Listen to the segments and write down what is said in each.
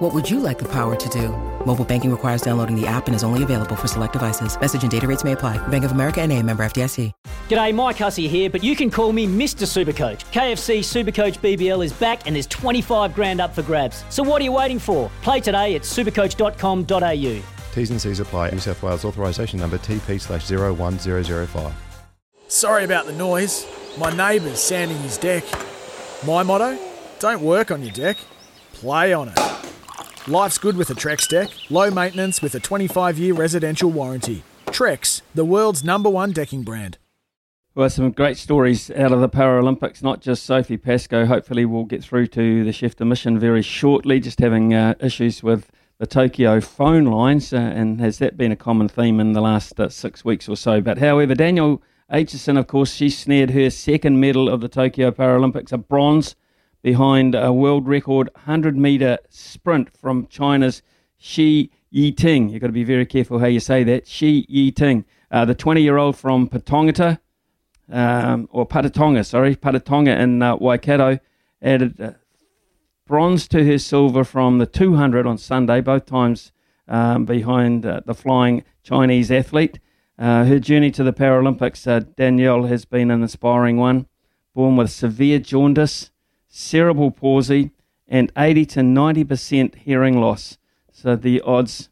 What would you like the power to do? Mobile banking requires downloading the app and is only available for select devices. Message and data rates may apply. Bank of America and a member FDIC. G'day, Mike Hussey here, but you can call me Mr. Supercoach. KFC Supercoach BBL is back and there's 25 grand up for grabs. So what are you waiting for? Play today at supercoach.com.au. T's and C's apply. New South Wales authorisation number TP slash 01005. Sorry about the noise. My neighbour's sanding his deck. My motto? Don't work on your deck, play on it. Life's good with a Trex deck, low maintenance with a 25 year residential warranty. Trex, the world's number one decking brand. Well, some great stories out of the Paralympics, not just Sophie Pascoe. Hopefully, we'll get through to the chef de mission very shortly. Just having uh, issues with the Tokyo phone lines, uh, and has that been a common theme in the last uh, six weeks or so? But however, Danielle Aitchison, of course, she snared her second medal of the Tokyo Paralympics, a bronze behind a world record 100 metre sprint from China's Shi Yiting. You've got to be very careful how you say that. Shi Yiting, uh, the 20 year old from Patongata, um, or Patatonga, sorry, Patatonga in uh, Waikato, added uh, bronze to her silver from the 200 on Sunday, both times um, behind uh, the flying Chinese athlete. Uh, her journey to the Paralympics, uh, Danielle, has been an inspiring one. Born with severe jaundice, cerebral palsy, and 80 to 90% hearing loss. So the odds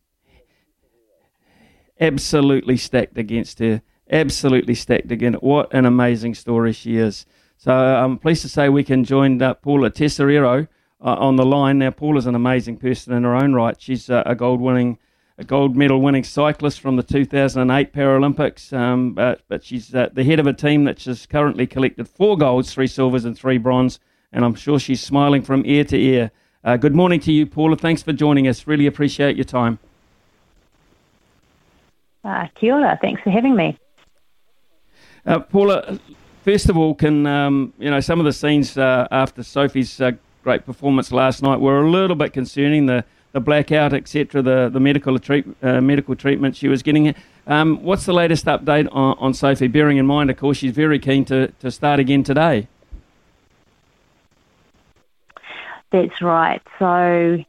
absolutely stacked against her. Absolutely stacked again. What an amazing story she is. So I'm pleased to say we can join uh, Paula Tesoriero uh, on the line. Now, Paula's an amazing person in her own right. She's uh, a gold winning a gold medal winning cyclist from the 2008 Paralympics, um, but, but she's uh, the head of a team that has currently collected four golds, three silvers, and three bronze and I'm sure she's smiling from ear to ear. Uh, good morning to you, Paula. Thanks for joining us. Really appreciate your time. Uh, kia ora. Thanks for having me. Uh, Paula, first of all, can um, you know some of the scenes uh, after Sophie's uh, great performance last night were a little bit concerning. The the blackout, etc., the the medical treat, uh, medical treatment she was getting. Um, what's the latest update on, on Sophie? Bearing in mind, of course, she's very keen to, to start again today. That's right. So,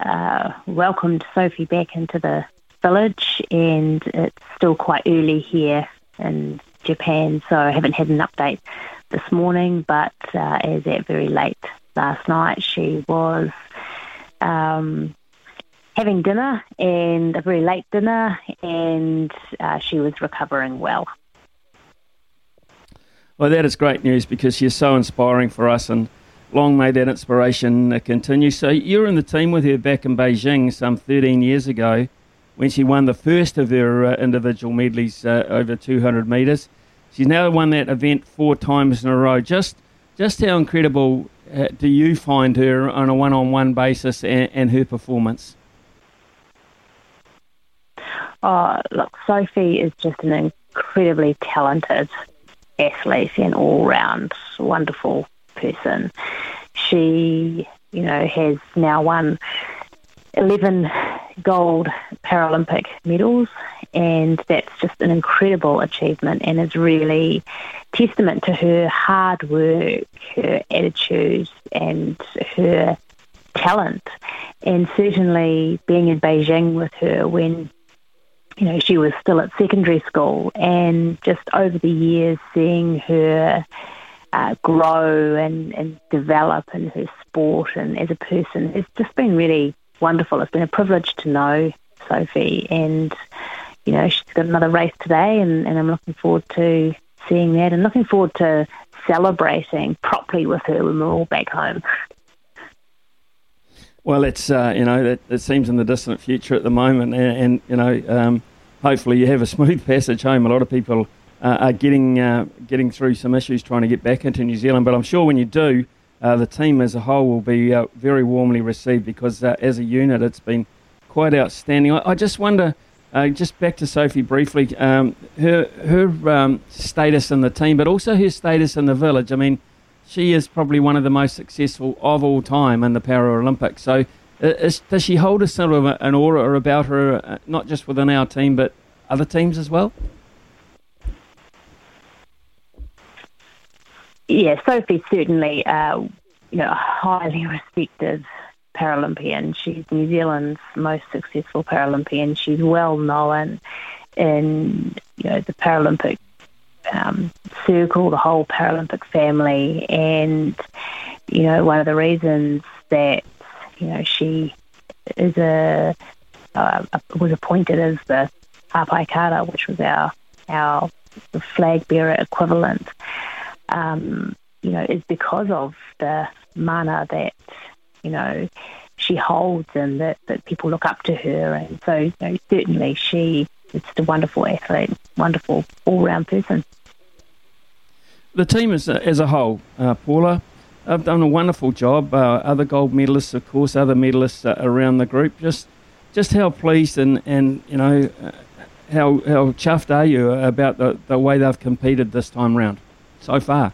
uh, welcomed Sophie back into the village, and it's still quite early here in Japan, so I haven't had an update this morning. But uh, as at very late last night, she was um, having dinner and a very late dinner, and uh, she was recovering well. Well, that is great news because she's so inspiring for us and long may that inspiration continue. So you were in the team with her back in Beijing some 13 years ago when she won the first of her uh, individual medleys uh, over 200 metres. She's now won that event four times in a row. Just, just how incredible uh, do you find her on a one-on-one basis and, and her performance? Oh, look, Sophie is just an incredibly talented athlete and all-round wonderful person. She, you know, has now won 11 gold Paralympic medals, and that's just an incredible achievement and is really testament to her hard work, her attitudes, and her talent. And certainly being in Beijing with her when you know she was still at secondary school, and just over the years seeing her uh, grow and, and develop in her sport and as a person. It's just been really wonderful. It's been a privilege to know Sophie, and you know she's got another race today, and, and I'm looking forward to seeing that, and looking forward to celebrating properly with her when we're all back home. Well, it's uh, you know it, it, seems in the distant future at the moment, and, and you know um, hopefully you have a smooth passage home. A lot of people are getting uh, getting through some issues trying to get back into New Zealand. But I'm sure when you do, uh, the team as a whole will be uh, very warmly received because uh, as a unit, it's been quite outstanding. I, I, just wonder, Uh, just back to Sophie briefly, um, her her um, status in the team, but also her status in the village. I mean, she is probably one of the most successful of all time in the Paralympics. So, uh, is, does she hold a sort of an aura about her, uh, not just within our team, but other teams as well? Yeah, Sophie's certainly, uh, you know, a highly respected Paralympian. She's New Zealand's most successful Paralympian. She's well known in you know the Paralympic um, circle, the whole Paralympic family, and you know one of the reasons that you know she is a uh, was appointed as the Hapai Kara, which was our our flag bearer equivalent. Um, you know, is because of the mana that you know, she holds and that, that people look up to her. And so, you know, certainly she is just a wonderful athlete, wonderful all round person. The team as a, as a whole, uh, Paula, have done a wonderful job. Uh, other gold medalists, of course, other medalists uh, around the group. Just, just how pleased and, and you know, uh, how how chuffed are you about the, the way they've competed this time round so far?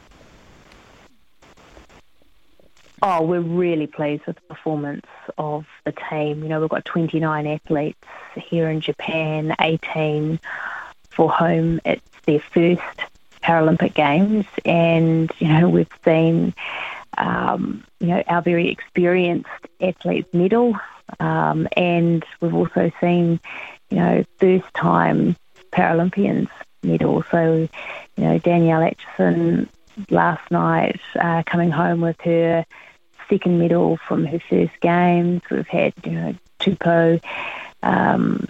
Oh, we're really pleased with the performance of the team. You know, we've got 29 athletes here in Japan, 18 for whom it's their first Paralympic Games, and you know we've seen um, you know our very experienced athletes medal, um, and we've also seen you know first time Paralympians medal. So you know Danielle Aitchison last night uh, coming home with her second medal from her first games. We've had, you know, Tupou, um,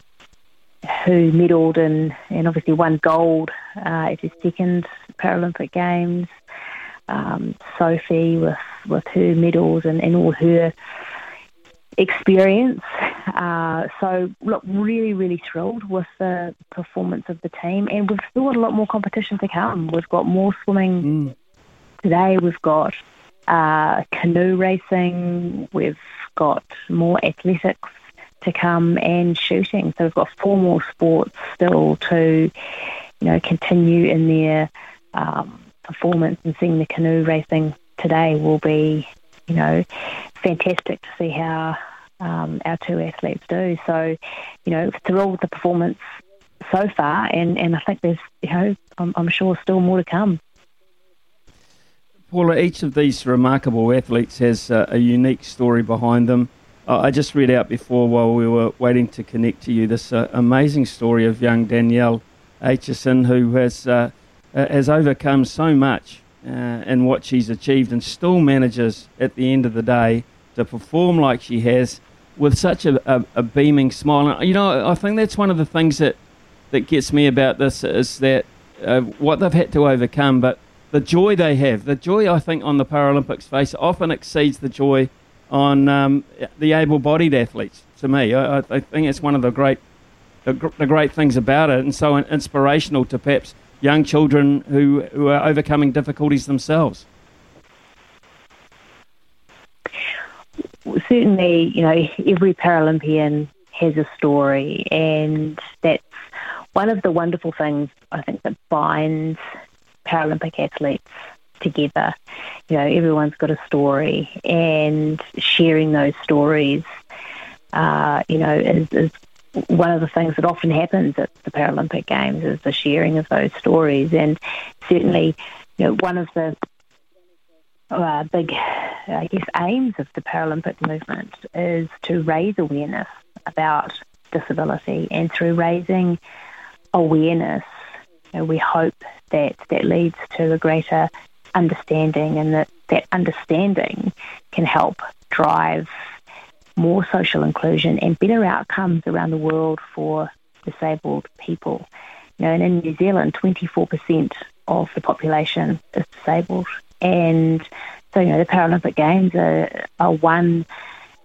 who medalled and, and obviously won gold uh, at his second Paralympic Games. Um, Sophie with, with her medals and, and all her experience. Uh, so, look, really, really thrilled with the performance of the team, and we've still got a lot more competition to come. We've got more swimming mm. today. We've got uh, canoe racing. We've got more athletics to come and shooting. So we've got four more sports still to, you know, continue in their um, performance. And seeing the canoe racing today will be, you know, fantastic to see how um, our two athletes do. So, you know, thrilled with the performance so far, and, and I think there's, you know, I'm, I'm sure still more to come. Paula, each of these remarkable athletes has uh, a unique story behind them. Uh, I just read out before while we were waiting to connect to you this uh, amazing story of young Danielle Aitchison, who has uh, uh, has overcome so much uh, in what she's achieved and still manages at the end of the day to perform like she has with such a, a, a beaming smile. And, you know, I think that's one of the things that, that gets me about this is that what they've had to overcome, but the joy they have, the joy I think on the Paralympics face often exceeds the joy on um, the able-bodied athletes. To me, I, I, think it's one of the great, the, the, great things about it, and so inspirational to perhaps young children who, who are overcoming difficulties themselves. Certainly, you know, every Paralympian has a story, and that's one of the wonderful things I think that binds Paralympic athletes together. You know, everyone's got a story, and sharing those stories, uh, you know, is, is one of the things that often happens at the Paralympic Games is the sharing of those stories, and certainly, you know, one of the uh, big, I guess, aims of the Paralympic movement is to raise awareness about disability, and through raising awareness, you know, we hope that that leads to a greater understanding, and that that understanding can help drive more social inclusion and better outcomes around the world for disabled people. You know, and in New Zealand, 24% of the population is disabled, and so you know the Paralympic Games are, are one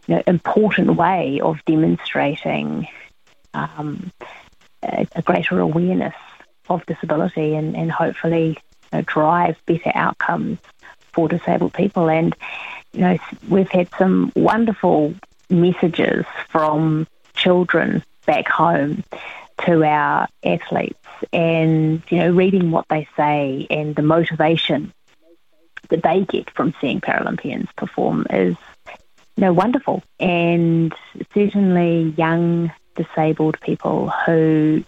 you know, important way of demonstrating um, a, a greater awareness of disability and, and hopefully you know, drive better outcomes for disabled people. And, you know, we've had some wonderful messages from children back home to our athletes and, you know, reading what they say and the motivation that they get from seeing Paralympians perform is, you know, wonderful. And certainly young disabled people who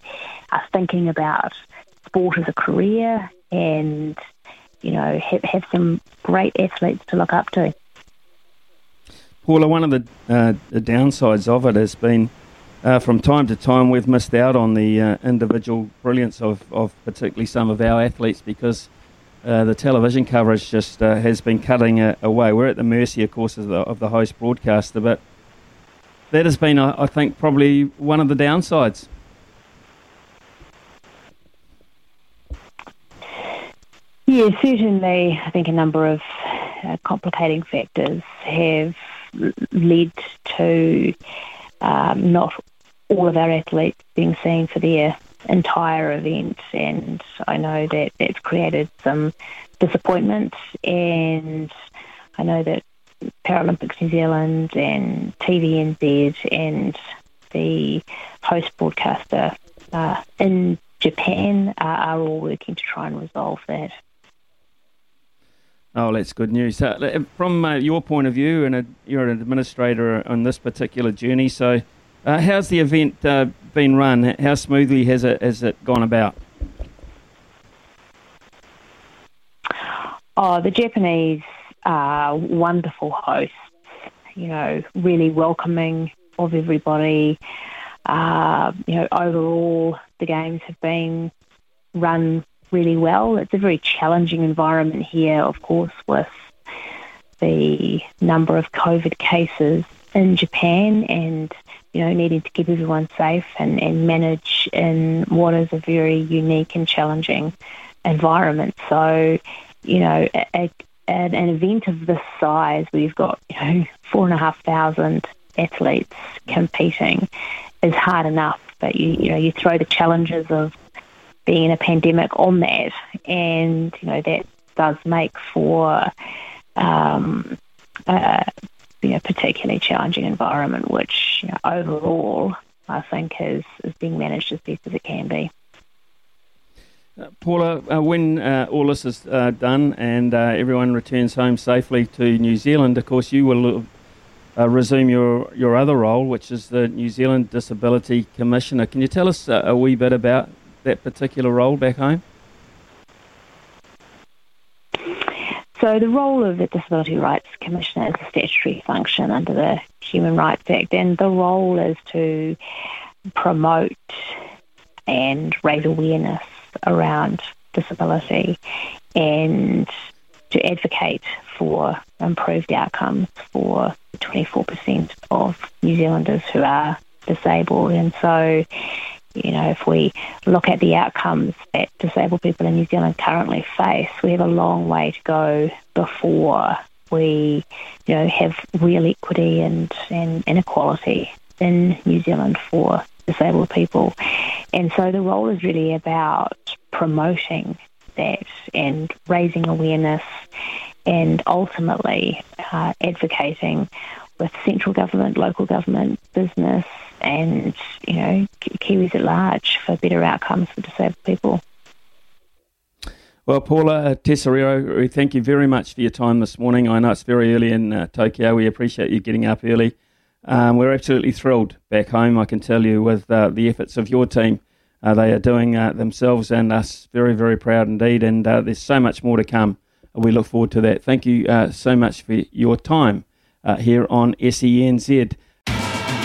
are thinking about sport as a career and, you know, have, have some great athletes to look up to. Paula, one of the, uh, the downsides of it has been uh, from time to time we've missed out on the uh, individual brilliance of, of particularly some of our athletes because uh, the television coverage just uh, has been cutting away. We're at the mercy, of course, of the, of the host broadcaster, but that has been, I, I think, probably one of the downsides. Yeah, certainly. I think a number of uh, complicating factors have led to um, not all of our athletes being seen for their entire event, and I know that that's created some disappointment. And I know that Paralympics New Zealand and TVNZ and the host broadcaster uh, in Japan are, are all working to try and resolve that. Oh, that's good news. Uh, from uh, your point of view, and a, you're an administrator on this particular journey, so uh, how's the event uh, been run? How smoothly has it has it gone about? Oh, the Japanese are wonderful hosts. You know, really welcoming of everybody. Uh, you know, overall, the games have been run really well. It's a very challenging environment here, of course, with the number of COVID cases in Japan and, you know, needing to keep everyone safe and, and manage in what is a very unique and challenging environment. So, you know, a, an event of this size where you've got, you know, four and a half thousand athletes competing is hard enough. But you, you know, you throw the challenges of being in a pandemic on that, and you know that does make for um, a you know, particularly challenging environment, which you know, overall I think is is being managed as best as it can be. Uh, Paula, uh, when uh, all this is uh, done and uh, everyone returns home safely to New Zealand, of course, you will uh, resume your, your other role, which is the New Zealand Disability Commissioner. Can you tell us a wee bit about that particular role back home? So the role of the Disability Rights Commissioner is a statutory function under the Human Rights Act, and the role is to promote and raise awareness around disability and to advocate for improved outcomes for 24% of New Zealanders who are disabled. And so you know, if we look at the outcomes that disabled people in New Zealand currently face, we have a long way to go before we, you know, have real equity and, and inequality in New Zealand for disabled people. And so the role is really about promoting that and raising awareness and ultimately uh, advocating with central government, local government, business, and you know Kiwis at large for better outcomes for disabled people. Well, Paula Tesoriero, we thank you very much for your time this morning. I know it's very early in uh, Tokyo. We appreciate you getting up early. Um, we're absolutely thrilled back home, I can tell you, with uh, the efforts of your team. Uh, they are doing uh, themselves and us very, very proud indeed. And uh, there's so much more to come. We look forward to that. Thank you uh, so much for your time here on SENZ.